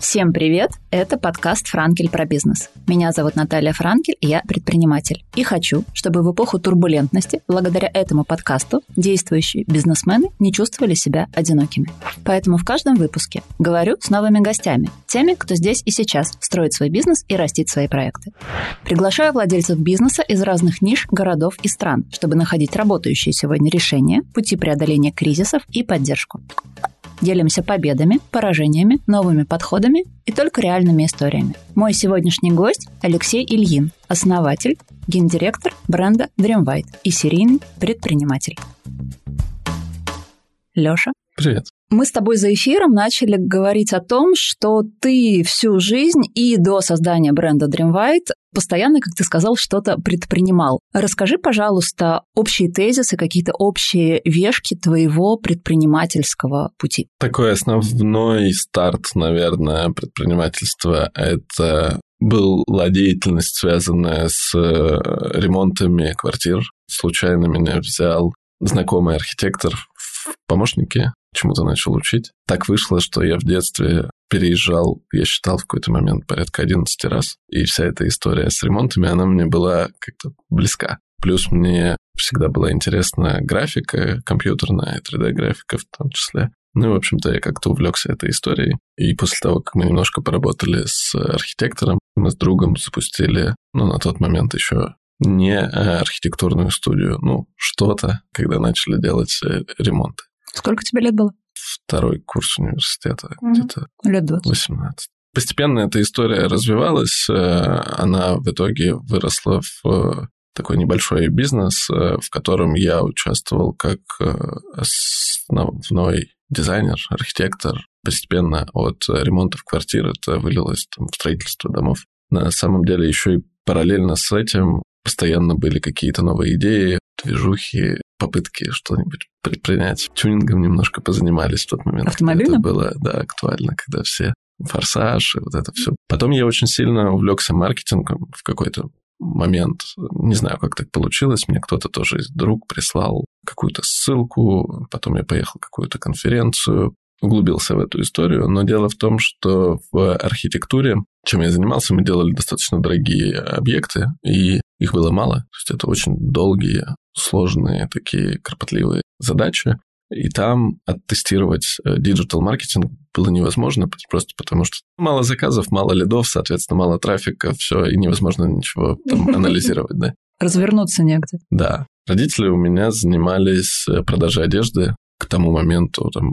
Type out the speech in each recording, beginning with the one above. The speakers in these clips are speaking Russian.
Всем привет! Это подкаст «Франкель про бизнес». Меня зовут Наталья Франкель, и я предприниматель. И хочу, чтобы в эпоху турбулентности, благодаря этому подкасту, действующие бизнесмены не чувствовали себя одинокими. Поэтому в каждом выпуске говорю с новыми гостями, теми, кто здесь и сейчас строит свой бизнес и растит свои проекты. Приглашаю владельцев бизнеса из разных ниш, городов и стран, чтобы находить работающие сегодня решения, пути преодоления кризисов и поддержку. Делимся победами, поражениями, новыми подходами и только реальными историями. Мой сегодняшний гость – Алексей Ильин, основатель, гендиректор бренда Dreamwhite и серийный предприниматель. Лёша. Привет. Мы с тобой за эфиром начали говорить о том, что ты всю жизнь и до создания бренда Dreamwhite постоянно, как ты сказал, что-то предпринимал. Расскажи, пожалуйста, общие тезисы, какие-то общие вешки твоего предпринимательского пути. Такой основной старт, наверное, предпринимательства – это была деятельность, связанная с э, ремонтами квартир. Случайно меня взял знакомый архитектор в помощники чему-то начал учить. Так вышло, что я в детстве переезжал, я считал в какой-то момент порядка 11 раз. И вся эта история с ремонтами, она мне была как-то близка. Плюс мне всегда была интересна графика компьютерная, 3D-графика в том числе. Ну и, в общем-то, я как-то увлекся этой историей. И после того, как мы немножко поработали с архитектором, мы с другом запустили, ну, на тот момент еще не архитектурную студию, ну, что-то, когда начали делать э, ремонты. Сколько тебе лет было? Второй курс университета, угу. где-то лет 20. 18. Постепенно эта история развивалась, э, она в итоге выросла в э, такой небольшой бизнес, э, в котором я участвовал как основной дизайнер, архитектор. Постепенно от ремонтов квартир это вылилось там, в строительство домов. На самом деле еще и параллельно с этим постоянно были какие-то новые идеи, движухи, попытки что-нибудь предпринять. Тюнингом немножко позанимались в тот момент. Автомобильным? Это было, да, актуально, когда все форсаж и вот это все. Потом я очень сильно увлекся маркетингом в какой-то момент. Не знаю, как так получилось. Мне кто-то тоже из друг прислал какую-то ссылку. Потом я поехал какую-то конференцию углубился в эту историю, но дело в том, что в архитектуре, чем я занимался, мы делали достаточно дорогие объекты, и их было мало. То есть это очень долгие, сложные, такие кропотливые задачи. И там оттестировать digital-маркетинг было невозможно, просто потому что мало заказов, мало лидов, соответственно, мало трафика, все, и невозможно ничего там анализировать, да. Развернуться негде. Да. Родители у меня занимались э, продажей одежды, к тому моменту там,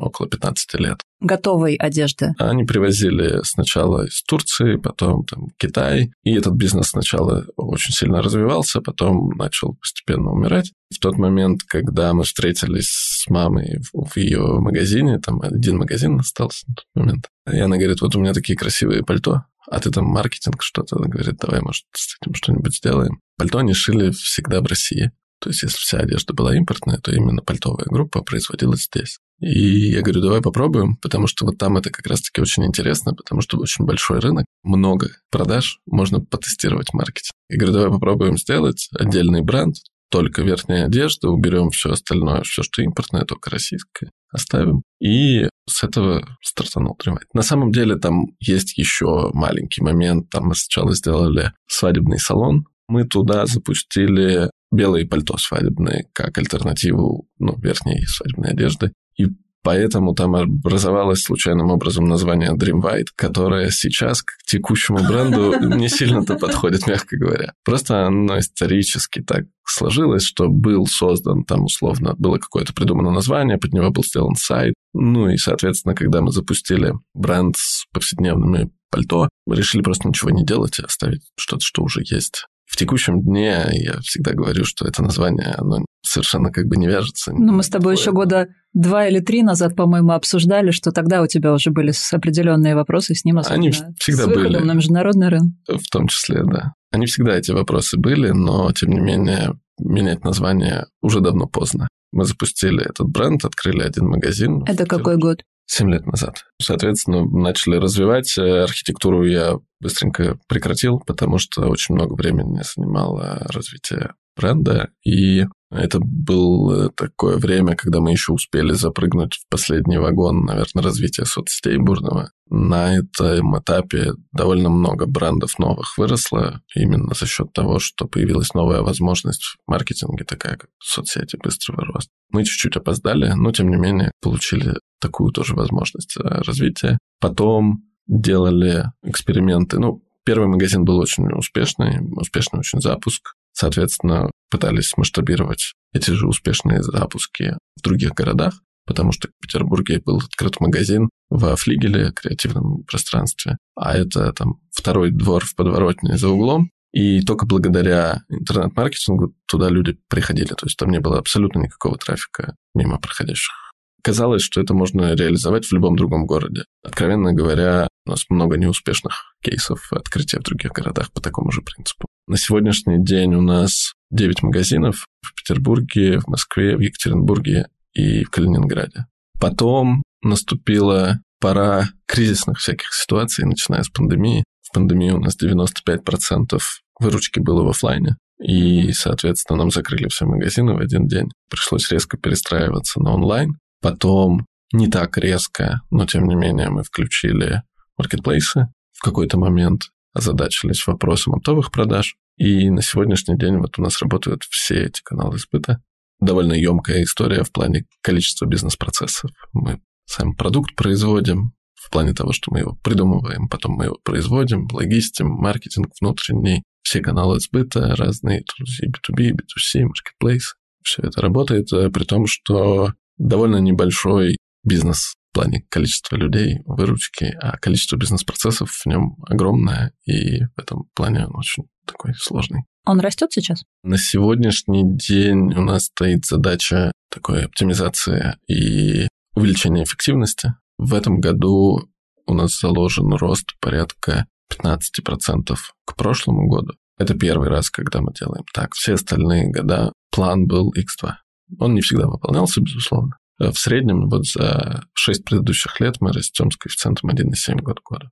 около 15 лет. Готовой одежды? Они привозили сначала из Турции, потом там Китай, и этот бизнес сначала очень сильно развивался, потом начал постепенно умирать. В тот момент, когда мы встретились с мамой в, в ее магазине, там один магазин остался на тот момент, и она говорит, вот у меня такие красивые пальто, а ты там маркетинг что-то, она говорит, давай, может, с этим что-нибудь сделаем. Пальто они шили всегда в России. То есть, если вся одежда была импортная, то именно пальтовая группа производилась здесь. И я говорю, давай попробуем, потому что вот там это как раз-таки очень интересно, потому что очень большой рынок, много продаж, можно потестировать маркетинг. Я говорю, давай попробуем сделать отдельный бренд, только верхняя одежда, уберем все остальное, все, что импортное, только российское, оставим. И с этого стартанул Тримайт. На самом деле там есть еще маленький момент. Там мы сначала сделали свадебный салон, мы туда запустили белые пальто свадебные как альтернативу ну, верхней свадебной одежды. И Поэтому там образовалось случайным образом название Dream White, которое сейчас к текущему бренду не сильно-то подходит, мягко говоря. Просто оно исторически так сложилось, что был создан там условно, было какое-то придумано название, под него был сделан сайт. Ну и, соответственно, когда мы запустили бренд с повседневными пальто, мы решили просто ничего не делать и оставить что-то, что уже есть. В текущем дне я всегда говорю, что это название, оно совершенно как бы не вяжется. Ну, мы с тобой еще года два или три назад, по-моему, обсуждали, что тогда у тебя уже были определенные вопросы с ним, особенно Они всегда с были. на международный рынок. В том числе, да. Они всегда эти вопросы были, но, тем не менее, менять название уже давно поздно. Мы запустили этот бренд, открыли один магазин. Это какой год? Семь лет назад. Соответственно, начали развивать. Э, архитектуру я быстренько прекратил, потому что очень много времени занимало развитие бренда. И Это было такое время, когда мы еще успели запрыгнуть в последний вагон, наверное, развития соцсетей бурного. На этом этапе довольно много брендов новых выросло именно за счет того, что появилась новая возможность в маркетинге, такая как соцсети, быстрого роста. Мы чуть-чуть опоздали, но тем не менее получили такую тоже возможность э, развития. Потом делали эксперименты. Ну, первый магазин был очень успешный, успешный очень запуск. Соответственно, пытались масштабировать эти же успешные запуски в других городах, потому что в Петербурге был открыт магазин во флигеле, креативном пространстве, а это там второй двор в подворотне за углом, и только благодаря интернет-маркетингу туда люди приходили. То есть там не было абсолютно никакого трафика мимо проходящих. Казалось, что это можно реализовать в любом другом городе. Откровенно говоря, у нас много неуспешных кейсов открытия в других городах по такому же принципу. На сегодняшний день у нас 9 магазинов в Петербурге, в Москве, в Екатеринбурге и в Калининграде. Потом наступила пора кризисных всяких ситуаций, начиная с пандемии. В пандемии у нас 95% выручки было в офлайне. И, соответственно, нам закрыли все магазины в один день. Пришлось резко перестраиваться на онлайн. Потом не так резко, но тем не менее мы включили маркетплейсы в какой-то момент, озадачились вопросом оптовых продаж. И на сегодняшний день вот у нас работают все эти каналы сбыта. Довольно емкая история в плане количества бизнес-процессов. Мы сам продукт производим, в плане того, что мы его придумываем, потом мы его производим, логистим, маркетинг внутренний, все каналы сбыта разные, и B2B, B2C, marketplace. Все это работает, э, при том, что довольно небольшой бизнес в плане количества людей, выручки, а количество бизнес-процессов в нем огромное, и в этом плане он очень такой сложный. Он растет сейчас? На сегодняшний день у нас стоит задача такой оптимизации и увеличения эффективности. В этом году у нас заложен рост порядка 15% к прошлому году. Это первый раз, когда мы делаем так. Все остальные года план был X2. Он не всегда выполнялся, безусловно. В среднем вот за 6 предыдущих лет мы растем с коэффициентом 1,7 год года.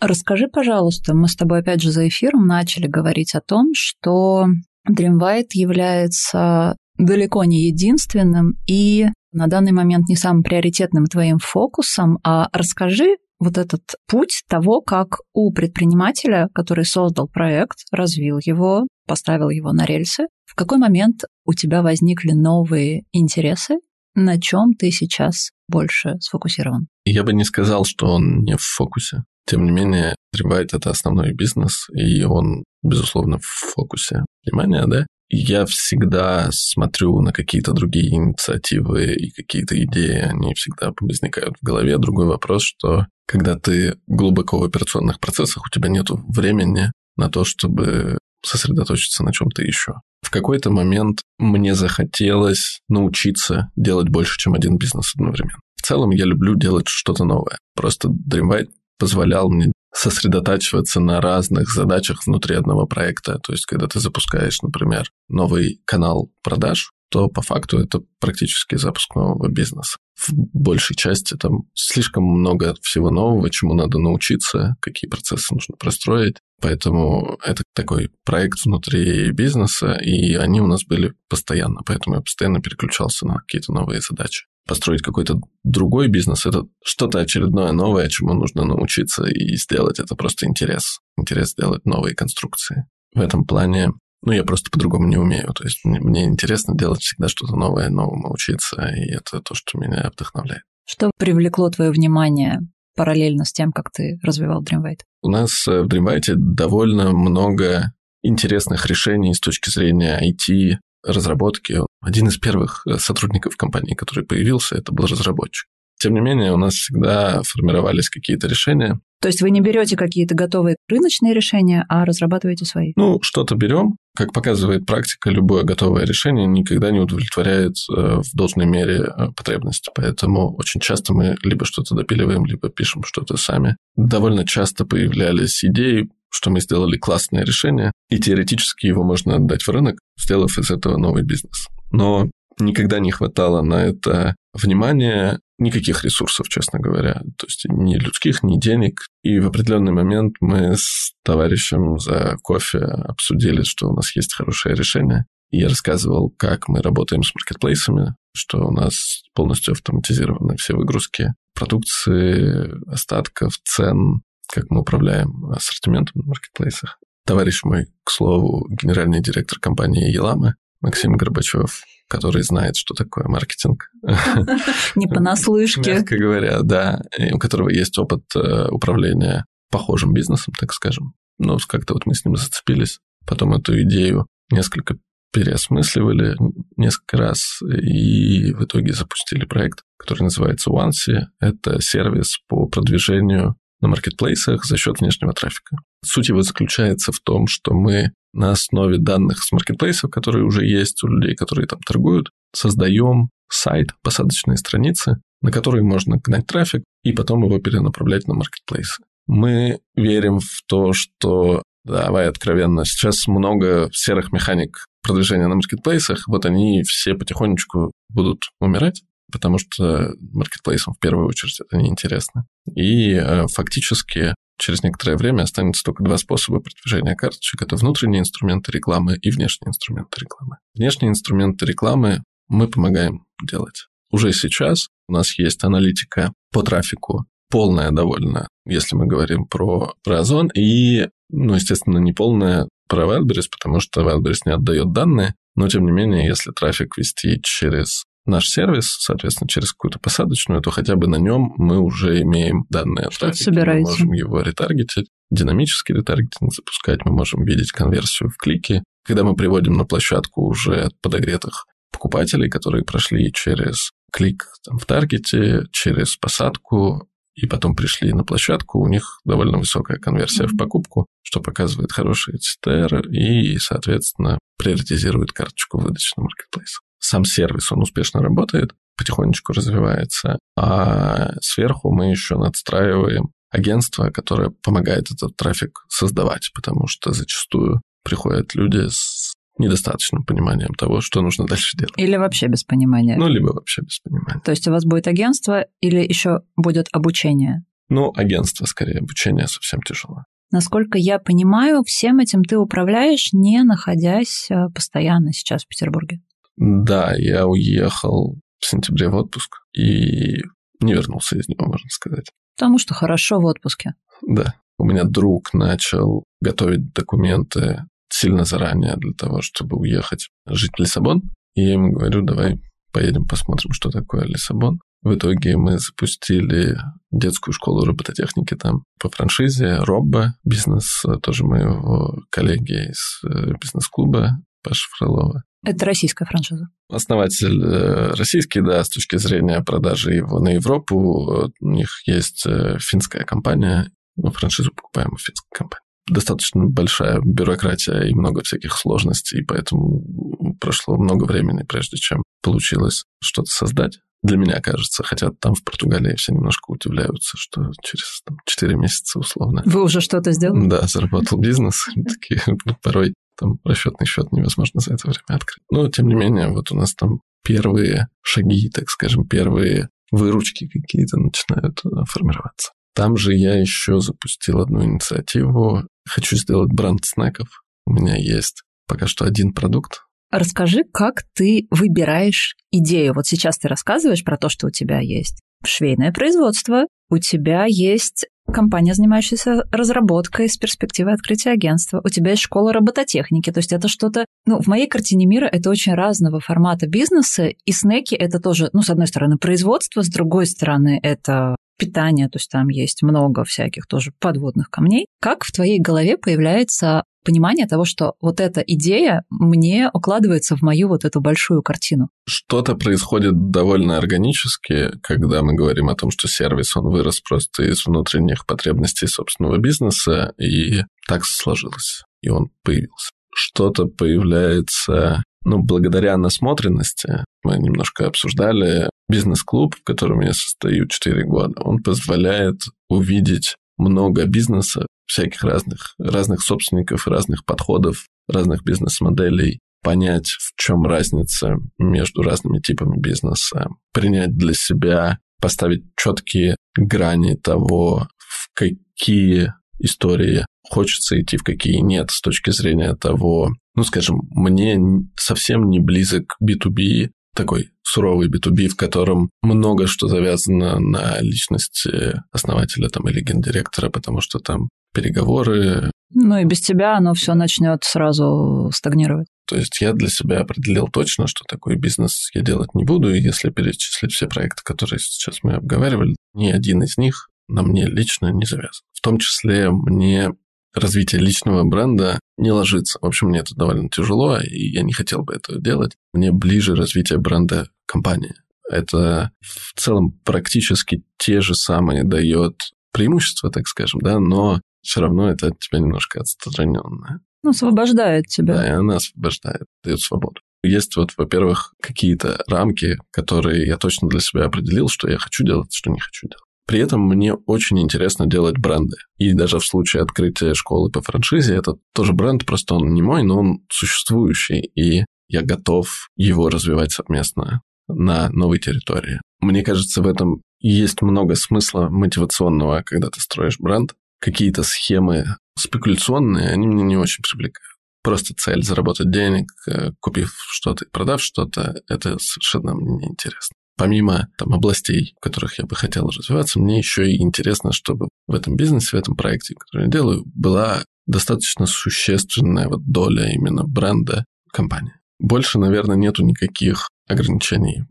Расскажи, пожалуйста, мы с тобой опять же за эфиром начали говорить о том, что Dreamwhite является далеко не единственным и на данный момент не самым приоритетным твоим фокусом, а расскажи вот этот путь того, как у предпринимателя, который создал проект, развил его, поставил его на рельсы, в какой момент у тебя возникли новые интересы, на чем ты сейчас больше сфокусирован? Я бы не сказал, что он не в фокусе. Тем не менее, Трибайт – это основной бизнес, и он, безусловно, в фокусе внимания, да? Я всегда смотрю на какие-то другие инициативы и какие-то идеи, они всегда возникают в голове. Другой вопрос, что когда ты глубоко в операционных процессах, у тебя нет времени на то, чтобы сосредоточиться на чем-то еще. В какой-то момент мне захотелось научиться делать больше, чем один бизнес одновременно. В целом я люблю делать что-то новое. Просто Dreamwhite позволял мне сосредотачиваться на разных задачах внутри одного проекта. То есть, когда ты запускаешь, например, новый канал продаж, то по факту это практически запуск нового бизнеса. В большей части там слишком много всего нового, чему надо научиться, какие процессы нужно простроить. Поэтому это такой проект внутри бизнеса, и они у нас были постоянно, поэтому я постоянно переключался на какие-то новые задачи. Построить какой-то другой бизнес – это что-то очередное новое, чему нужно научиться и сделать. Это просто интерес. Интерес сделать новые конструкции. В этом плане ну, я просто по-другому не умею. То есть мне, мне интересно делать всегда что-то новое, новому учиться, и это то, что меня вдохновляет. Что привлекло твое внимание параллельно с тем, как ты развивал Dreamwhite? У нас э, в Dreamwhite довольно много интересных решений с точки зрения IT, разработки. Один из первых э, сотрудников компании, который появился, это был разработчик. Тем не менее, у нас всегда формировались какие-то решения. То есть вы не берете какие-то готовые рыночные решения, а разрабатываете свои? Ну, что-то берем. Как показывает практика, любое готовое решение никогда не удовлетворяет э, в должной мере э, потребности. Поэтому очень часто мы либо что-то допиливаем, либо пишем что-то сами. Довольно часто появлялись идеи, что мы сделали классное решение, и теоретически его можно отдать в рынок, сделав из этого новый бизнес. Но никогда не хватало на это внимания, никаких ресурсов, честно говоря. То есть ни людских, ни денег. И в определенный момент мы с товарищем за кофе обсудили, что у нас есть хорошее решение. И я рассказывал, как мы работаем с маркетплейсами, что у нас полностью автоматизированы все выгрузки продукции, остатков, цен, как мы управляем ассортиментом на маркетплейсах. Товарищ мой, к слову, генеральный директор компании Елама, Максим Горбачев, который знает, что такое маркетинг. Не понаслышке. Мягко говоря, да. У которого есть опыт э, управления похожим бизнесом, так скажем. Но как-то вот мы с ним зацепились. Потом эту идею несколько переосмысливали несколько раз и в итоге запустили проект, который называется Onesie. Это сервис по продвижению на маркетплейсах за счет внешнего трафика. Суть его заключается в том, что мы на основе данных с маркетплейсов, которые уже есть у людей, которые там торгуют, создаем сайт, посадочные страницы, на которые можно гнать трафик и потом его перенаправлять на маркетплейсы. Мы верим в то, что, давай откровенно, сейчас много серых механик продвижения на маркетплейсах, вот они все потихонечку будут умирать, потому что маркетплейсам в первую очередь это неинтересно. И э, фактически через некоторое время останется только два способа продвижения карточек. Это внутренние инструменты рекламы и внешние инструменты рекламы. Внешние инструменты рекламы мы помогаем делать. Уже сейчас у нас есть аналитика по трафику, полная довольно, если мы говорим про, про Озон, и, ну, естественно, не полная про Wildberries, потому что Wildberries не отдает данные, но, тем не менее, если трафик вести через наш сервис, соответственно, через какую-то посадочную, то хотя бы на нем мы уже имеем данные о трафике. Собираете. Мы можем его ретаргетить, динамический ретаргетинг запускать, мы можем видеть конверсию в клике. Когда мы приводим на площадку уже подогретых покупателей, которые прошли через клик там, в таргете, через посадку, и потом пришли на площадку, у них довольно высокая конверсия mm-hmm. в покупку, что показывает хороший CTR и, соответственно, приоритизирует карточку выдачи на маркетплейс сам сервис, он успешно работает, потихонечку развивается, а сверху мы еще надстраиваем агентство, которое помогает этот трафик создавать, потому что зачастую приходят люди с недостаточным пониманием того, что нужно дальше делать. Или вообще без понимания. Ну, либо вообще без понимания. То есть у вас будет агентство или еще будет обучение? Ну, агентство скорее, обучение совсем тяжело. Насколько я понимаю, всем этим ты управляешь, не находясь э, постоянно сейчас в Петербурге. Да, я уехал в сентябре в отпуск и не вернулся из него, можно сказать. Потому что хорошо в отпуске. Да. У меня друг начал готовить документы сильно заранее для того, чтобы уехать жить в Лиссабон. И я ему говорю, давай поедем посмотрим, что такое Лиссабон. В итоге мы запустили детскую школу робототехники там по франшизе Робба, бизнес тоже моего коллеги из э, бизнес-клуба Паша Фролова. Это российская франшиза. Основатель э, российский, да, с точки зрения продажи его на Европу. У них есть э, финская компания, мы франшизу покупаем у финской компании. Достаточно большая бюрократия и много всяких сложностей, поэтому прошло много времени, прежде чем получилось что-то создать. Для меня кажется, хотя там в Португалии все немножко удивляются, что через там, 4 месяца условно. Вы уже что-то сделали? Да, заработал бизнес. Такие порой там расчетный счет невозможно за это время открыть. Но, тем не менее, вот у нас там первые шаги, так скажем, первые выручки какие-то начинают э, формироваться. Там же я еще запустил одну инициативу. Хочу сделать бренд снеков. У меня есть пока что один продукт. Расскажи, как ты выбираешь идею. Вот сейчас ты рассказываешь про то, что у тебя есть швейное производство, у тебя есть компания, занимающаяся разработкой с перспективой открытия агентства. У тебя есть школа робототехники. То есть это что-то... Ну, в моей картине мира это очень разного формата бизнеса. И снеки — это тоже, ну, с одной стороны, производство, с другой стороны, это питание, то есть там есть много всяких тоже подводных камней. Как в твоей голове появляется понимание того, что вот эта идея мне укладывается в мою вот эту большую картину. Что-то происходит довольно органически, когда мы говорим о том, что сервис, он вырос просто из внутренних потребностей собственного бизнеса, и так сложилось, и он появился. Что-то появляется ну, благодаря насмотренности, мы немножко обсуждали, бизнес-клуб, в котором я состою 4 года, он позволяет увидеть много бизнеса, всяких разных, разных собственников, разных подходов, разных бизнес-моделей, понять, в чем разница между разными типами бизнеса, принять для себя, поставить четкие грани того, в какие истории хочется идти, в какие нет, с точки зрения того, ну, скажем, мне совсем не близок B2B, такой суровый B2B, в котором много что завязано на личности основателя там, или гендиректора, потому что там переговоры. Ну и без тебя оно все начнет сразу стагнировать. То есть я для себя определил точно, что такой бизнес я делать не буду, и если перечислить все проекты, которые сейчас мы обговаривали, ни один из них на мне лично не завязан. В том числе мне развитие личного бренда не ложится. В общем, мне это довольно тяжело, и я не хотел бы этого делать. Мне ближе развитие бренда компании. Это в целом практически те же самые дает преимущества, так скажем, да, но все равно это от тебя немножко отстраненное. Ну, освобождает тебя. Да, и она освобождает, дает свободу. Есть вот, во-первых, какие-то рамки, которые я точно для себя определил, что я хочу делать, что не хочу делать. При этом мне очень интересно делать бренды. И даже в случае открытия школы по франшизе, это тоже бренд, просто он не мой, но он существующий, и я готов его развивать совместно на новой территории. Мне кажется, в этом есть много смысла мотивационного, когда ты строишь бренд. Какие-то схемы спекуляционные, они меня не очень привлекают. Просто цель заработать денег, э, купив что-то и продав что-то, это совершенно мне неинтересно помимо там, областей, в которых я бы хотел развиваться, мне еще и интересно, чтобы в этом бизнесе, в этом проекте, который я делаю, была достаточно существенная вот доля именно бренда компании. Больше, наверное, нету никаких ограничений.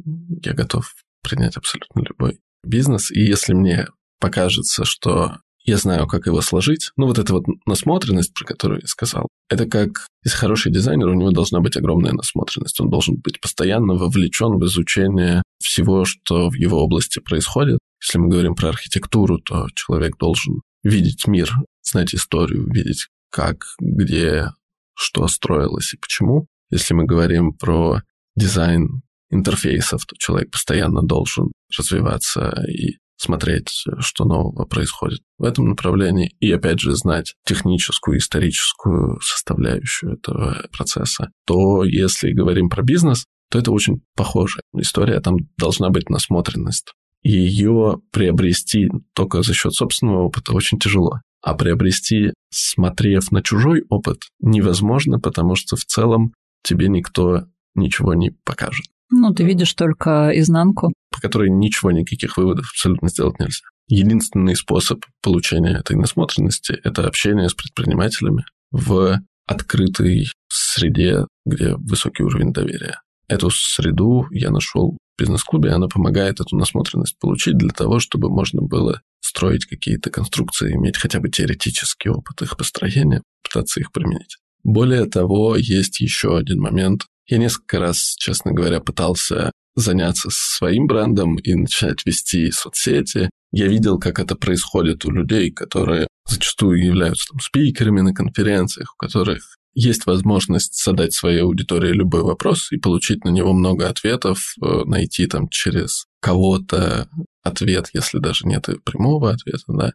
Я готов принять абсолютно любой бизнес. И если мне покажется, что я знаю, как его сложить. Ну, вот эта вот насмотренность, про которую я сказал, это как, если хороший дизайнер, у него должна быть огромная насмотренность. Он должен быть постоянно вовлечен в изучение всего, что в его области происходит. Если мы говорим про архитектуру, то человек должен видеть мир, знать историю, видеть, как, где, что строилось и почему. Если мы говорим про дизайн интерфейсов, то человек постоянно должен развиваться и смотреть, что нового происходит в этом направлении, и опять же знать техническую, историческую составляющую этого процесса, то если говорим про бизнес, то это очень похоже. История там должна быть насмотренность. И ее приобрести только за счет собственного опыта очень тяжело. А приобрести, смотрев на чужой опыт, невозможно, потому что в целом тебе никто ничего не покажет. Ну, ты видишь только изнанку. По которой ничего, никаких выводов абсолютно сделать нельзя. Единственный способ получения этой насмотренности – это общение с предпринимателями в открытой среде, где высокий уровень доверия. Эту среду я нашел в бизнес-клубе, она помогает эту насмотренность получить для того, чтобы можно было строить какие-то конструкции, иметь хотя бы теоретический опыт их построения, пытаться их применить. Более того, есть еще один момент, я несколько раз, честно говоря, пытался заняться своим брендом и начать вести соцсети. Я видел, как это происходит у людей, которые зачастую являются там, спикерами на конференциях, у которых есть возможность задать своей аудитории любой вопрос и получить на него много ответов, э, найти там через кого-то ответ, если даже нет прямого ответа, да.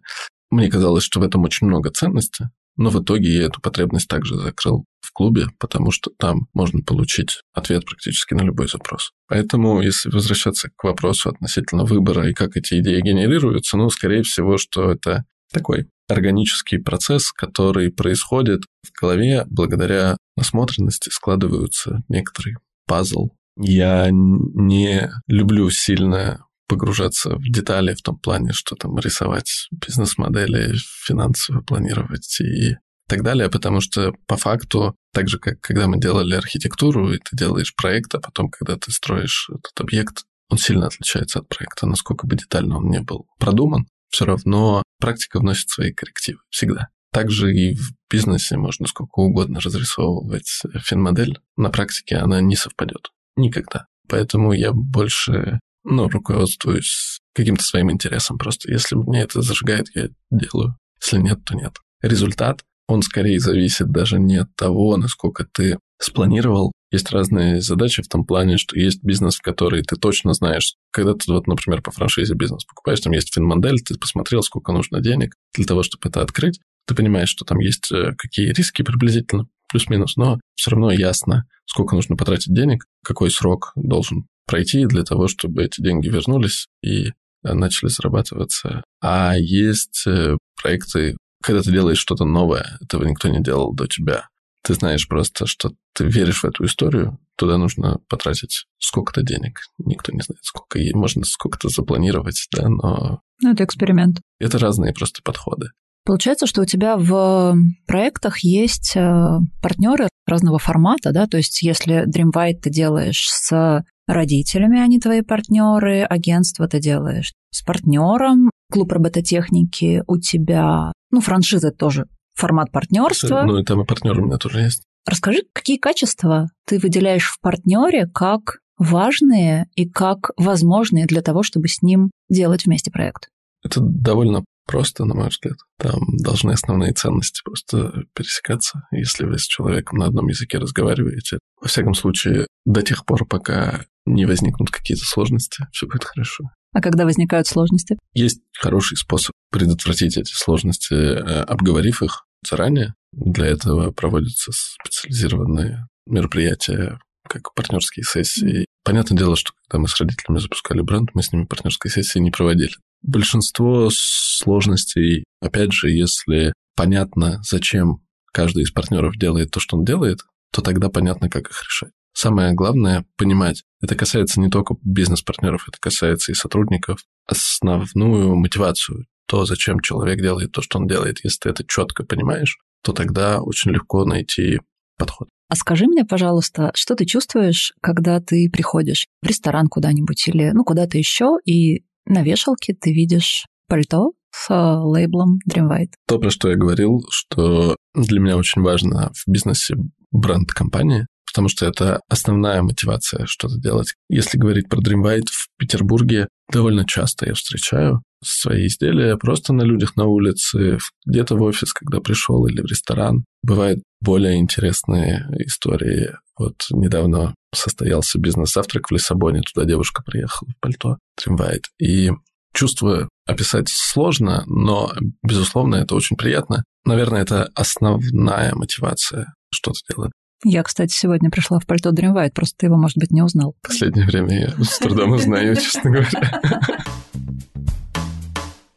Мне казалось, что в этом очень много ценности, но в итоге я эту потребность также закрыл в клубе, потому что там можно получить ответ практически на любой запрос. Поэтому, если возвращаться к вопросу относительно выбора и как эти идеи генерируются, ну, скорее всего, что это такой органический процесс, который происходит в голове благодаря насмотренности, складываются некоторый пазл. Я не люблю сильно погружаться в детали в том плане, что там рисовать бизнес-модели, финансово планировать и так далее, потому что по факту, так же, как когда мы делали архитектуру, и ты делаешь проект, а потом, когда ты строишь этот объект, он сильно отличается от проекта, насколько бы детально он не был продуман, все равно практика вносит свои коррективы всегда. Также и в бизнесе можно сколько угодно разрисовывать финмодель, на практике она не совпадет. Никогда. Поэтому я больше ну, руководствуюсь каким-то своим интересом. Просто если мне это зажигает, я делаю. Если нет, то нет. Результат он скорее зависит даже не от того, насколько ты спланировал. Есть разные задачи в том плане, что есть бизнес, в который ты точно знаешь, когда ты, вот, например, по франшизе бизнес покупаешь, там есть финмодель, ты посмотрел, сколько нужно денег для того, чтобы это открыть, ты понимаешь, что там есть э, какие риски приблизительно, плюс-минус, но все равно ясно, сколько нужно потратить денег, какой срок должен пройти для того, чтобы эти деньги вернулись и э, начали зарабатываться. А есть э, проекты, когда ты делаешь что-то новое, этого никто не делал до тебя. ты знаешь просто, что ты веришь в эту историю, туда нужно потратить сколько-то денег. Никто не знает, сколько ей можно сколько-то запланировать, да, но... Ну, это эксперимент. Это разные просто подходы. Получается, что у тебя в проектах есть э, партнеры разного формата, да, то есть если Dream White ты делаешь с родителями, они твои партнеры, агентство ты делаешь с партнером, клуб робототехники у тебя, ну, франшиза тоже формат партнерства. Ну, и там и партнер у меня тоже есть. Расскажи, какие качества ты выделяешь в партнере как важные и как возможные для того, чтобы с ним делать вместе проект? Это довольно просто, на мой взгляд. Там должны основные ценности просто пересекаться. Если вы с человеком на одном языке разговариваете, во всяком случае, до тех пор, пока не возникнут какие-то сложности, все будет хорошо. А когда возникают сложности? Есть хороший способ предотвратить эти сложности, э, обговорив их заранее. Для этого проводятся специализированные мероприятия, как партнерские сессии. Понятное дело, что когда мы с родителями запускали бренд, мы с ними партнерской сессии не проводили. Большинство сложностей, опять же, если понятно, зачем каждый из партнеров делает то, что он делает, то тогда понятно, как их решать. Самое главное – понимать, это касается не только бизнес-партнеров, это касается и сотрудников, основную мотивацию, то, зачем человек делает то, что он делает. Если ты это четко понимаешь, то тогда очень легко найти подход. А скажи мне, пожалуйста, что ты чувствуешь, когда ты приходишь в ресторан куда-нибудь или ну куда-то еще, и на вешалке ты видишь пальто с лейблом Dream White. То, про что я говорил, что для меня очень важно в бизнесе бренд компании, потому что это основная мотивация что-то делать. Если говорить про Dream White, в Петербурге довольно часто я встречаю свои изделия просто на людях на улице, где-то в офис, когда пришел, или в ресторан. Бывают более интересные истории. Вот недавно состоялся бизнес-завтрак в Лиссабоне, туда девушка приехала в пальто Dream White. И чувство описать сложно, но, безусловно, это очень приятно. Наверное, это основная мотивация что-то делать. Я, кстати, сегодня пришла в пальто White, просто ты его, может быть, не узнал. Последнее время я с трудом узнаю, честно говоря.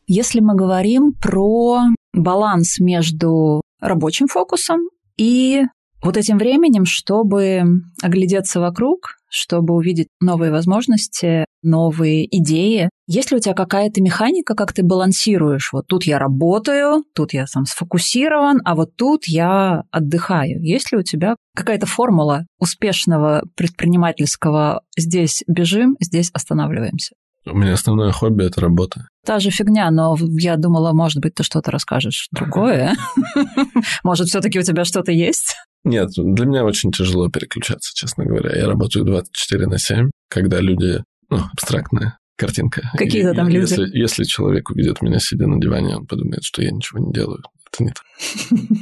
Если мы говорим про баланс между рабочим фокусом и вот этим временем, чтобы оглядеться вокруг, чтобы увидеть новые возможности, новые идеи. Есть ли у тебя какая-то механика, как ты балансируешь? Вот тут я работаю, тут я сам сфокусирован, а вот тут я отдыхаю. Есть ли у тебя какая-то формула успешного предпринимательского «здесь бежим, здесь останавливаемся»? У меня основное хобби – это работа. Та же фигня, но я думала, может быть, ты что-то расскажешь другое. Может, все-таки у тебя что-то есть? Нет, для меня очень тяжело переключаться, честно говоря. Я работаю 24 на 7, когда люди, ну, абстрактная картинка. Какие-то там люди. Если, если человек увидит меня сидя на диване, он подумает, что я ничего не делаю. Это не так.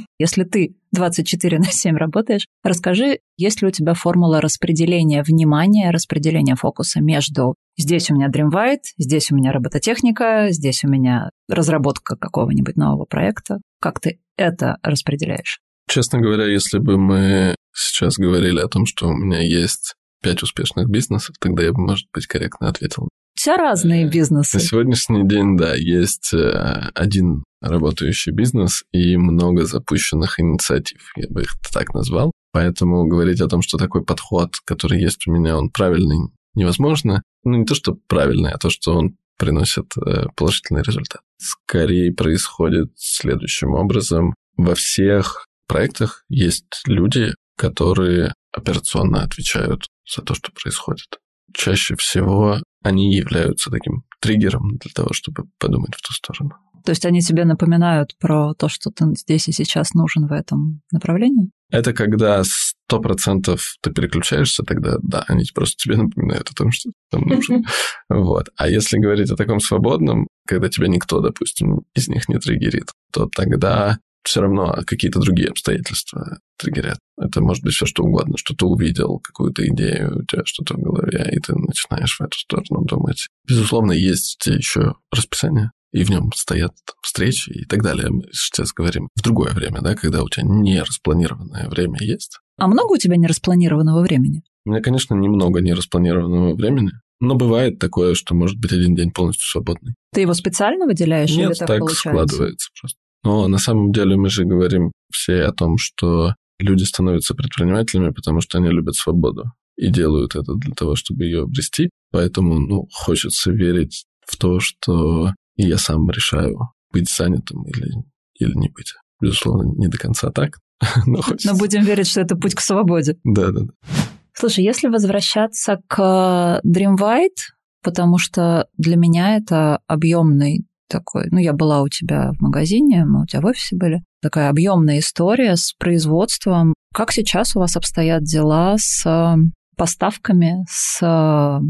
Если ты 24 на 7 работаешь, расскажи, есть ли у тебя формула распределения внимания, распределения фокуса между здесь у меня Dream White, здесь у меня робототехника, здесь у меня разработка какого-нибудь нового проекта. Как ты это распределяешь? Честно говоря, если бы мы сейчас говорили о том, что у меня есть пять успешных бизнесов, тогда я бы, может быть, корректно ответил. Все разные э, бизнесы. На сегодняшний день, да, есть э, один работающий бизнес и много запущенных инициатив, я бы их так назвал. Поэтому говорить о том, что такой подход, который есть у меня, он правильный, невозможно. Ну, не то, что правильный, а то, что он приносит э, положительный результат. Скорее происходит следующим образом. Во всех проектах есть люди, которые операционно отвечают за то, что происходит. Чаще всего они являются таким триггером для того, чтобы подумать в ту сторону. То есть они тебе напоминают про то, что ты здесь и сейчас нужен в этом направлении? Это когда сто процентов ты переключаешься, тогда да, они просто тебе напоминают о том, что ты там нужен. Вот. А если говорить о таком свободном, когда тебя никто, допустим, из них не триггерит, то тогда все равно какие-то другие обстоятельства триггерят. Это может быть все что угодно, что ты увидел, какую-то идею, у тебя что-то в голове, и ты начинаешь в эту сторону думать. Безусловно, есть еще расписание, и в нем стоят встречи и так далее. Мы сейчас говорим в другое время, да, когда у тебя не распланированное время есть. А много у тебя нераспланированного времени? У меня, конечно, немного нераспланированного времени, но бывает такое, что может быть один день полностью свободный. Ты его специально выделяешь Нет, или так, так получается? складывается просто. Но на самом деле мы же говорим все о том, что люди становятся предпринимателями, потому что они любят свободу и делают это для того, чтобы ее обрести. Поэтому, ну, хочется верить в то, что я сам решаю, быть занятым или, или не быть. Безусловно, не до конца так, но хочется. Но будем верить, что это путь к свободе. Да, да, да. Слушай, если возвращаться к Dream White, потому что для меня это объемный такой, ну, я была у тебя в магазине, мы у тебя в офисе были, такая объемная история с производством. Как сейчас у вас обстоят дела с э, поставками, с э,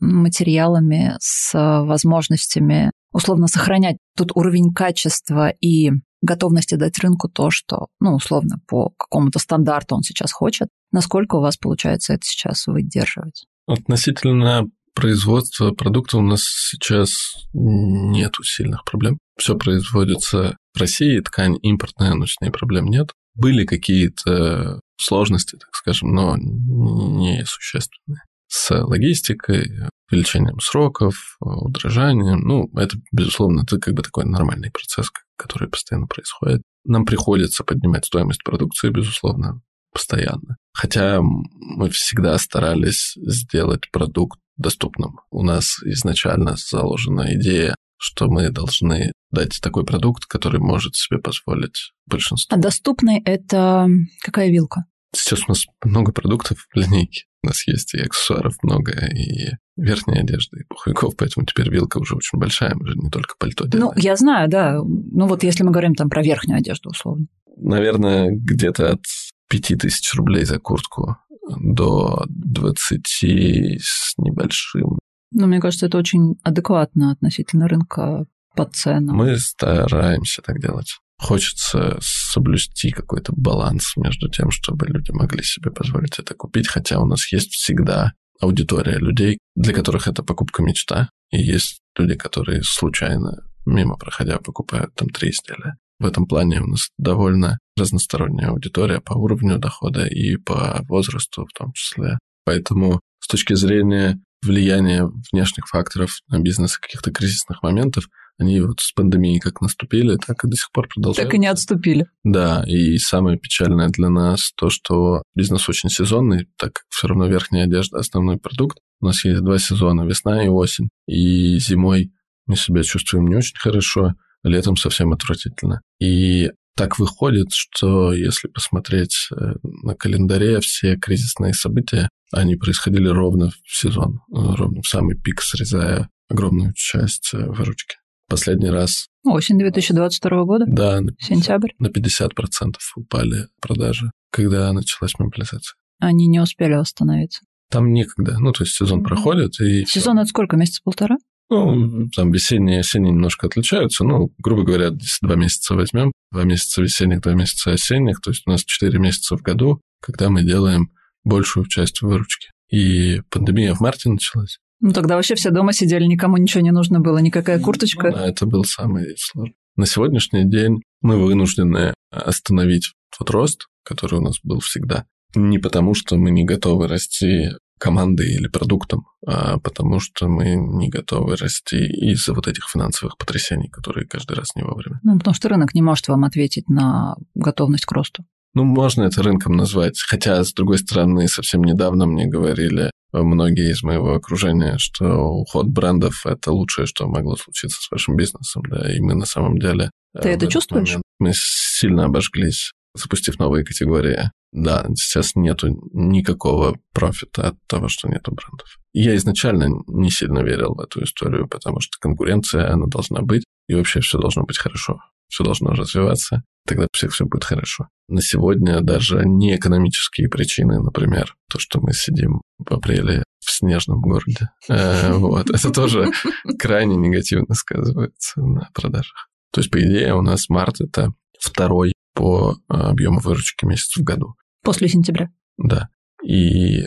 материалами, с возможностями условно сохранять тут уровень качества и готовности дать рынку то, что, ну, условно, по какому-то стандарту он сейчас хочет. Насколько у вас получается это сейчас выдерживать? Относительно производства продукта у нас сейчас нет сильных проблем. Все производится в России, ткань импортная, но с ней проблем нет. Были какие-то сложности, так скажем, но не существенные. С логистикой, увеличением сроков, удорожанием. Ну, это, безусловно, это как бы такой нормальный процесс, который постоянно происходит. Нам приходится поднимать стоимость продукции, безусловно, постоянно. Хотя мы всегда старались сделать продукт доступным. У нас изначально заложена идея, что мы должны дать такой продукт, который может себе позволить большинство. А доступный – это какая вилка? Сейчас у нас много продуктов в линейке. У нас есть и аксессуаров много, и верхней одежды, и пуховиков, поэтому теперь вилка уже очень большая, мы же не только пальто ну, делаем. Ну, я знаю, да. Ну, вот если мы говорим там про верхнюю одежду, условно. Наверное, где-то от 5000 рублей за куртку до 20 с небольшим. Ну, мне кажется, это очень адекватно относительно рынка по ценам. Мы стараемся так делать. Хочется соблюсти какой-то баланс между тем, чтобы люди могли себе позволить это купить, хотя у нас есть всегда аудитория людей, для которых это покупка мечта, и есть люди, которые случайно мимо проходя покупают там три изделия. В этом плане у нас довольно разносторонняя аудитория по уровню дохода и по возрасту в том числе. Поэтому с точки зрения влияния внешних факторов на бизнес каких-то кризисных моментов, они вот с пандемией как наступили, так и до сих пор продолжают. Так и не отступили. Да, и самое печальное для нас то, что бизнес очень сезонный, так как все равно верхняя одежда – основной продукт. У нас есть два сезона – весна и осень. И зимой мы себя чувствуем не очень хорошо, летом совсем отвратительно. И так выходит, что если посмотреть э, на календаре, все кризисные события, они происходили ровно в сезон, э, ровно в самый пик, срезая огромную часть э, выручки. Последний раз... Осень 2022 года? Да. Сентябрь? На 50% упали продажи, когда началась мобилизация. Они не успели остановиться? Там некогда. Ну, то есть сезон mm-hmm. проходит и... Сезон это сколько? Месяца полтора? Ну, там весенние и осенние немножко отличаются. Ну, грубо говоря, если два месяца возьмем, два месяца весенних, два месяца осенних, то есть у нас четыре месяца в году, когда мы делаем большую часть выручки. И пандемия в марте началась. Ну, тогда вообще все дома сидели, никому ничего не нужно было, никакая курточка. Ну, да, это был самый сложный. На сегодняшний день мы вынуждены остановить тот рост, который у нас был всегда. Не потому, что мы не готовы расти командой или продуктом, а потому что мы не готовы расти из-за вот этих финансовых потрясений, которые каждый раз не вовремя. Ну, потому что рынок не может вам ответить на готовность к росту. Ну, можно это рынком назвать. Хотя, с другой стороны, совсем недавно мне говорили многие из моего окружения, что уход брендов – это лучшее, что могло случиться с вашим бизнесом. Да, и мы на самом деле... Ты это чувствуешь? Мы сильно обожглись, запустив новые категории. Да, сейчас нету никакого профита от того, что нету брендов. Я изначально не сильно верил в эту историю, потому что конкуренция, она должна быть, и вообще все должно быть хорошо, все должно развиваться, тогда у всех все будет хорошо. На сегодня даже не экономические причины, например, то, что мы сидим в апреле в снежном городе, э, вот, это тоже крайне негативно сказывается на продажах. То есть, по идее, у нас март – это второй по э, объему выручки месяц в году. После сентября. Да. И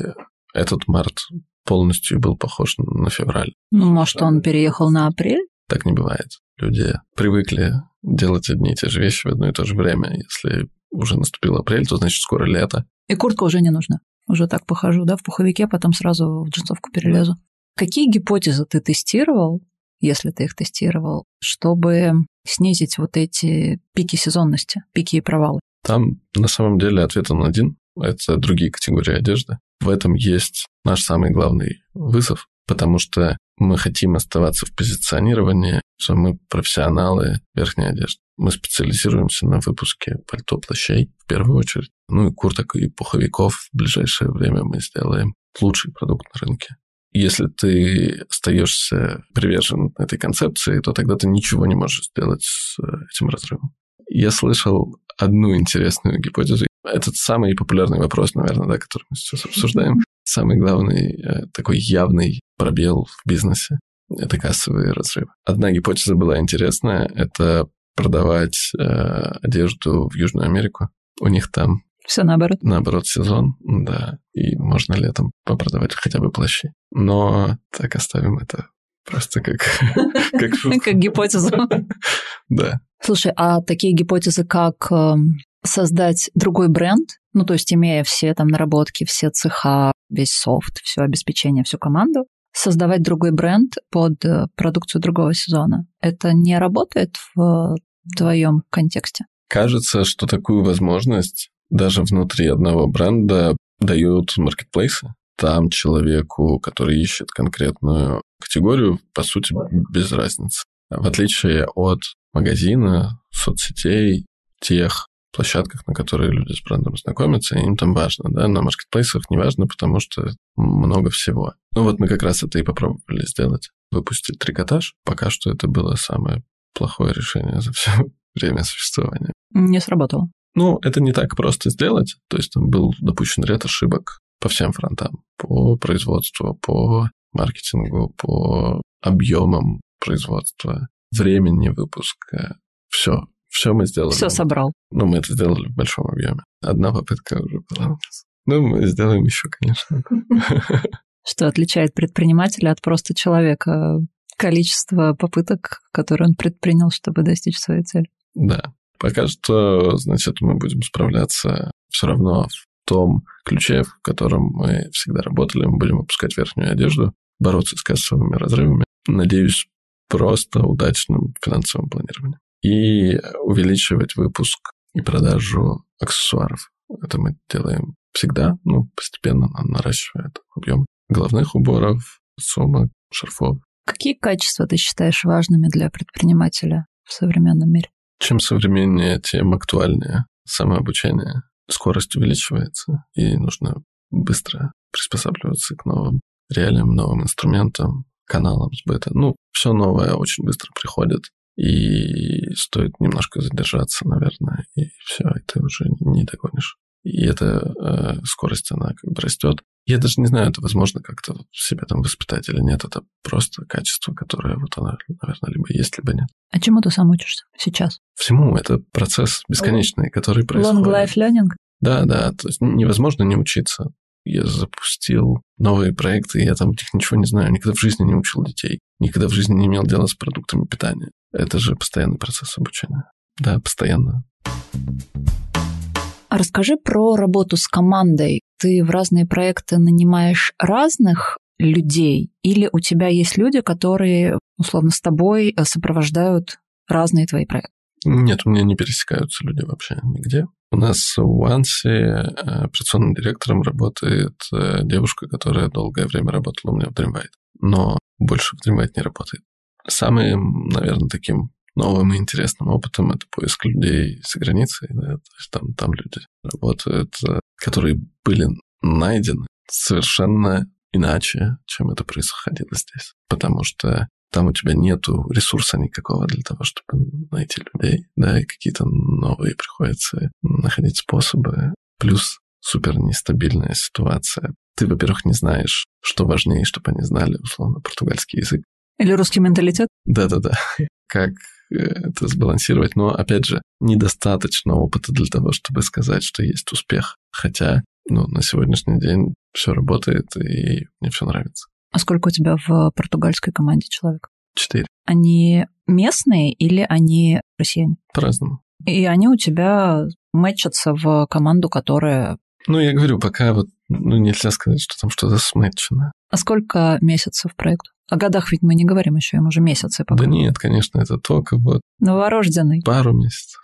этот март полностью был похож на февраль. Ну, может, он переехал на апрель? Так не бывает. Люди привыкли делать одни и те же вещи в одно и то же время. Если уже наступил апрель, то значит скоро лето. И куртка уже не нужна. Уже так похожу, да, в пуховике, потом сразу в джинсовку перелезу. Какие гипотезы ты тестировал, если ты их тестировал, чтобы снизить вот эти пики сезонности, пики и провалы? Там на самом деле ответ он один. Это другие категории одежды. В этом есть наш самый главный вызов, потому что мы хотим оставаться в позиционировании, что мы профессионалы верхней одежды. Мы специализируемся на выпуске пальто, плащей в первую очередь. Ну и курток и пуховиков в ближайшее время мы сделаем лучший продукт на рынке. Если ты остаешься привержен этой концепции, то тогда ты ничего не можешь сделать с э, этим разрывом. Я слышал одну интересную гипотезу. Это самый популярный вопрос, наверное, да, который мы сейчас обсуждаем. Самый главный э, такой явный пробел в бизнесе – это кассовые разрывы. Одна гипотеза была интересная – это продавать э, одежду в Южную Америку. У них там все наоборот. Наоборот, сезон, да. И можно летом попродавать хотя бы плащи. Но так оставим это просто как... Как, как гипотезу. Да. Слушай, а такие гипотезы, как эм, создать другой бренд, ну, то есть имея все там наработки, все цеха, весь софт, все обеспечение, всю команду, создавать другой бренд под э, продукцию другого сезона. Это не работает в твоем контексте? Кажется, что такую возможность даже внутри одного бренда дают маркетплейсы. Там человеку, который ищет конкретную категорию, по сути, без разницы. В отличие от магазина, соцсетей, тех площадках, на которые люди с брендом знакомятся, им там важно, да, на маркетплейсах не важно, потому что много всего. Ну вот мы как раз это и попробовали сделать. Выпустить трикотаж. Пока что это было самое плохое решение за все время существования. Не сработало. Ну, это не так просто сделать. То есть там был допущен ряд ошибок по всем фронтам. По производству, по маркетингу, по объемам производства, времени выпуска. Все. Все мы сделали. Все собрал. Ну, мы это сделали в большом объеме. Одна попытка уже была у нас. Ну, мы сделаем еще, конечно. Что отличает предпринимателя от просто человека? Количество попыток, которые он предпринял, чтобы достичь своей цели. Да. Пока что, значит, мы будем справляться все равно в том ключе, в котором мы всегда работали. Мы будем выпускать верхнюю одежду, бороться с кассовыми разрывами. Надеюсь, просто удачным финансовым планированием. И увеличивать выпуск и продажу аксессуаров. Это мы делаем всегда, ну, постепенно наращивая объем головных уборов, сумок, шарфов. Какие качества ты считаешь важными для предпринимателя в современном мире? Чем современнее, тем актуальнее самообучение. Скорость увеличивается, и нужно быстро приспосабливаться к новым реалиям, новым инструментам, каналам сбыта. Ну, все новое очень быстро приходит, и стоит немножко задержаться, наверное, и все, и ты уже не догонишь. И эта э, скорость, она как бы растет. Я даже не знаю, это возможно как-то себя там воспитать или нет. Это просто качество, которое вот оно, наверное, либо есть, либо нет. А чему ты сам учишься сейчас? Всему. Это процесс бесконечный, который происходит. Long life learning? Да, да. То есть невозможно не учиться. Я запустил новые проекты, я там о них ничего не знаю. Никогда в жизни не учил детей. Никогда в жизни не имел дела с продуктами питания. Это же постоянный процесс обучения. Да, постоянно. А расскажи про работу с командой. Ты в разные проекты нанимаешь разных людей или у тебя есть люди, которые, условно, с тобой э, сопровождают разные твои проекты? Нет, у меня не пересекаются люди вообще нигде. У нас в Уансе э, операционным директором работает э, девушка, которая долгое время работала у меня в Dreamwide, но больше в Dreamwide не работает. Самым, наверное, таким новым и интересным опытом это поиск людей за границей. Да? То есть там, там люди работают, э, которые были найдены совершенно иначе, чем это происходило здесь. Потому что там у тебя нету ресурса никакого для того, чтобы найти людей, да, и какие-то новые приходится находить способы. Плюс супер нестабильная ситуация. Ты, во-первых, не знаешь, что важнее, чтобы они знали, условно, португальский язык. Или русский менталитет? Да-да-да. Как это сбалансировать. Но, опять же, недостаточно опыта для того, чтобы сказать, что есть успех. Хотя, ну, на сегодняшний день все работает, и мне все нравится. А сколько у тебя в португальской команде человек? Четыре. Они местные или они россияне? По-разному. И они у тебя мэтчатся в команду, которая... Ну, я говорю, пока вот ну, нельзя сказать, что там что-то сметчено. А сколько месяцев проекту? О годах ведь мы не говорим еще, им уже месяцы пока. Да нет, конечно, это только вот... Новорожденный. Пару месяцев.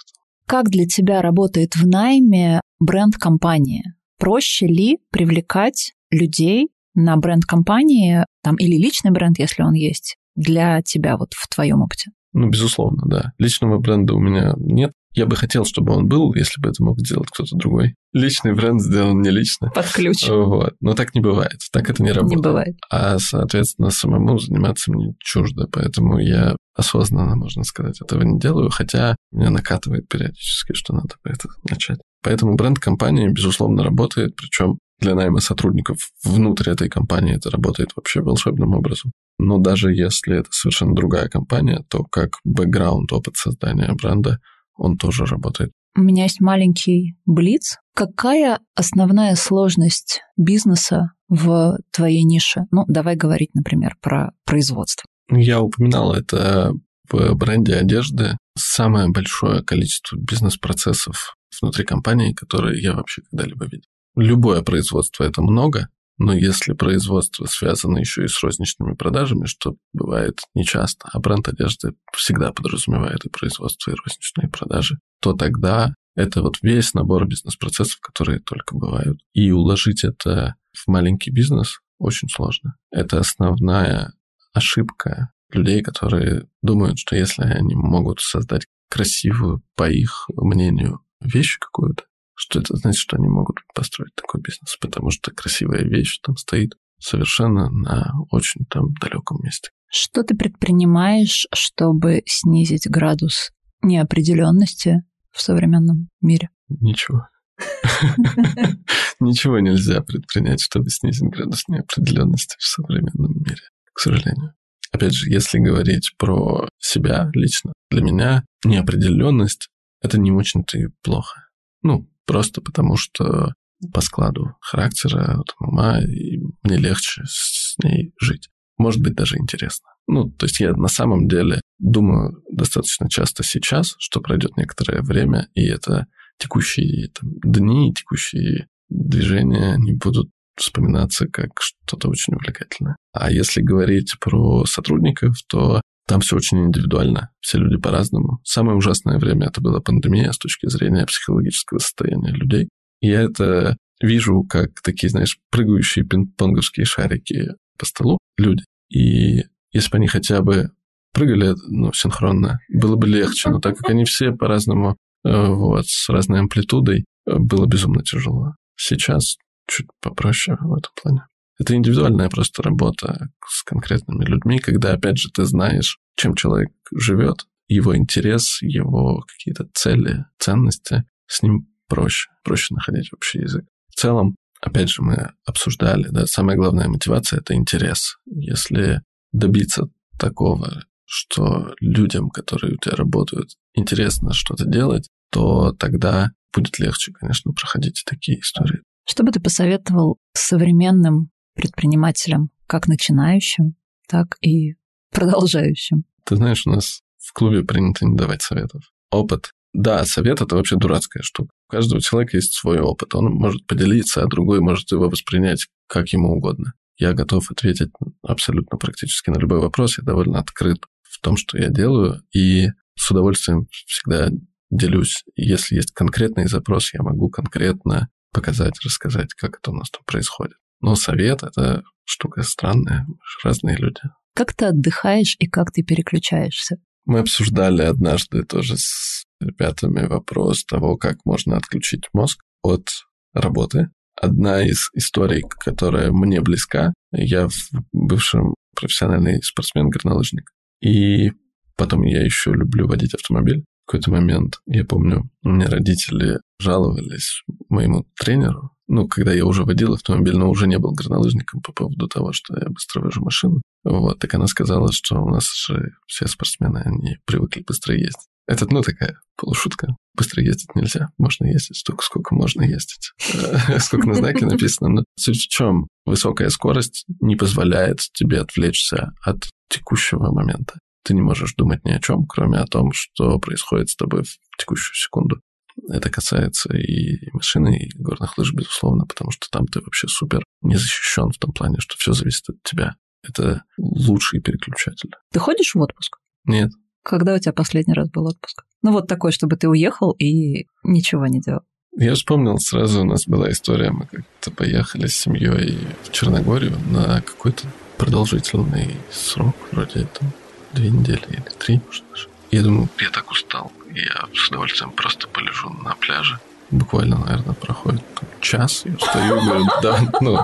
Как для тебя работает в найме бренд компании? Проще ли привлекать людей на бренд компании, там, или личный бренд, если он есть, для тебя вот в твоем опыте? Ну, безусловно, да. Личного бренда у меня нет. Я бы хотел, чтобы он был, если бы это мог сделать кто-то другой. Личный бренд сделан не лично. Под ключ. Вот. Но так не бывает. Так это не работает. Не бывает. А, соответственно, самому заниматься мне чуждо. Поэтому я осознанно, можно сказать, этого не делаю, хотя меня накатывает периодически, что надо это начать. Поэтому бренд компании, безусловно, работает, причем для найма сотрудников внутрь этой компании это работает вообще волшебным образом. Но даже если это совершенно другая компания, то как бэкграунд, опыт создания бренда, он тоже работает. У меня есть маленький блиц. Какая основная сложность бизнеса в твоей нише? Ну, давай говорить, например, про производство. Я упоминал это в бренде одежды. Самое большое количество бизнес-процессов внутри компании, которые я вообще когда-либо видел. Любое производство – это много, но если производство связано еще и с розничными продажами, что бывает нечасто, а бренд одежды всегда подразумевает и производство, и розничные продажи, то тогда это вот весь набор бизнес-процессов, которые только бывают. И уложить это в маленький бизнес очень сложно. Это основная ошибка людей, которые думают, что если они могут создать красивую, по их мнению, вещь какую-то, что это значит, что они могут построить такой бизнес, потому что красивая вещь там стоит совершенно на очень там далеком месте. Что ты предпринимаешь, чтобы снизить градус неопределенности в современном мире? Ничего. Ничего нельзя предпринять, чтобы снизить градус неопределенности в современном мире, к сожалению. Опять же, если говорить про себя лично, для меня неопределенность – это не очень-то и плохо. Ну, просто потому что по складу характера, вот, ума, и мне легче с ней жить. Может быть, даже интересно. Ну, то есть я на самом деле думаю достаточно часто сейчас, что пройдет некоторое время, и это текущие там, дни, текущие движения, они будут вспоминаться как что-то очень увлекательное. А если говорить про сотрудников, то там все очень индивидуально, все люди по-разному. Самое ужасное время это была пандемия с точки зрения психологического состояния людей. И я это вижу как такие, знаешь, прыгающие пинг-понговские шарики по столу люди. И если бы они хотя бы прыгали ну, синхронно, было бы легче. Но так как они все по-разному, э, вот, с разной амплитудой, э, было безумно тяжело. Сейчас чуть попроще в этом плане. Это индивидуальная просто работа с конкретными людьми, когда, опять же, ты знаешь, чем человек живет, его интерес, его какие-то цели, ценности, с ним проще, проще находить общий язык. В целом, опять же, мы обсуждали, да, самая главная мотивация – это интерес. Если добиться такого, что людям, которые у тебя работают, интересно что-то делать, то тогда будет легче, конечно, проходить такие истории. Что бы ты посоветовал современным предпринимателям, как начинающим, так и продолжающим? Ты знаешь, у нас в клубе принято не давать советов. Опыт. Да, совет – это вообще дурацкая штука. У каждого человека есть свой опыт. Он может поделиться, а другой может его воспринять как ему угодно. Я готов ответить абсолютно практически на любой вопрос. Я довольно открыт в том, что я делаю, и с удовольствием всегда делюсь. Если есть конкретный запрос, я могу конкретно показать, рассказать, как это у нас там происходит. Но совет – это штука странная, разные люди. Как ты отдыхаешь и как ты переключаешься? Мы обсуждали однажды тоже с ребятами вопрос того, как можно отключить мозг от работы. Одна из историй, которая мне близка, я в бывшем профессиональный спортсмен-горнолыжник. И потом я еще люблю водить автомобиль. В какой-то момент, я помню, меня родители жаловались моему тренеру, ну, когда я уже водил автомобиль, но уже не был горнолыжником по поводу того, что я быстро вожу машину. Вот, так она сказала, что у нас же все спортсмены, они привыкли быстро ездить. Это, ну, такая полушутка. Быстро ездить нельзя. Можно ездить столько, сколько можно ездить. Сколько на знаке написано. Но суть в чем? Высокая скорость не позволяет тебе отвлечься от текущего момента. Ты не можешь думать ни о чем, кроме о том, что происходит с тобой в текущую секунду. Это касается и машины, и горных лыж, безусловно, потому что там ты вообще супер не защищен в том плане, что все зависит от тебя. Это лучший переключатель. Ты ходишь в отпуск? Нет. Когда у тебя последний раз был отпуск? Ну вот такой, чтобы ты уехал и ничего не делал. Я вспомнил сразу, у нас была история, мы как-то поехали с семьей в Черногорию на какой-то продолжительный срок, вроде там две недели или три, может даже. Я думаю, я так устал, я с удовольствием просто полежу на пляже. Буквально, наверное, проходит час, я устаю, говорю, да, ну,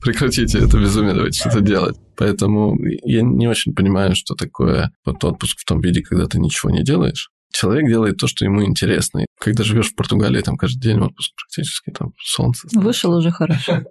прекратите это безумие, давайте что-то делать. Поэтому я не очень понимаю, что такое вот отпуск в том виде, когда ты ничего не делаешь. Человек делает то, что ему интересно. Когда живешь в Португалии, там каждый день отпуск практически, там солнце. Вышел уже хорошо.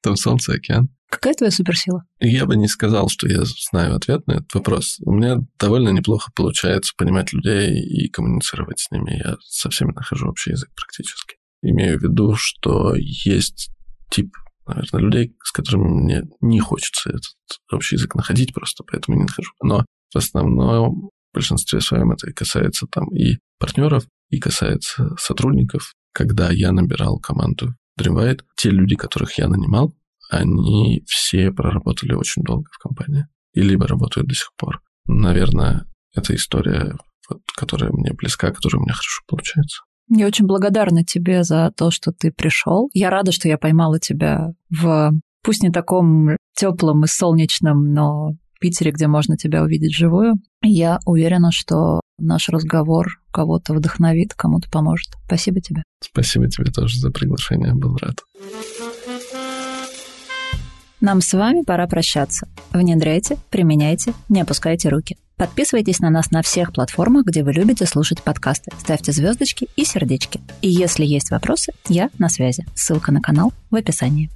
Там солнце, океан. Какая твоя суперсила? Я бы не сказал, что я знаю ответ на этот вопрос. У меня довольно неплохо получается понимать людей и коммуницировать с ними. Я со всеми нахожу общий язык практически. Имею в виду, что есть тип, наверное, людей, с которыми мне не хочется этот общий язык находить просто, поэтому не нахожу. Но в основном в большинстве своем это касается там и партнеров, и касается сотрудников. Когда я набирал команду Dreamwide, те люди, которых я нанимал, они все проработали очень долго в компании. И либо работают до сих пор. Наверное, это история, вот, которая мне близка, которая у меня хорошо получается. Я очень благодарна тебе за то, что ты пришел. Я рада, что я поймала тебя в пусть не таком теплом и солнечном, но Питере, где можно тебя увидеть живую. Я уверена, что наш разговор кого-то вдохновит, кому-то поможет. Спасибо тебе. Спасибо тебе тоже за приглашение, был рад. Нам с вами пора прощаться. Внедряйте, применяйте, не опускайте руки. Подписывайтесь на нас на всех платформах, где вы любите слушать подкасты. Ставьте звездочки и сердечки. И если есть вопросы, я на связи. Ссылка на канал в описании.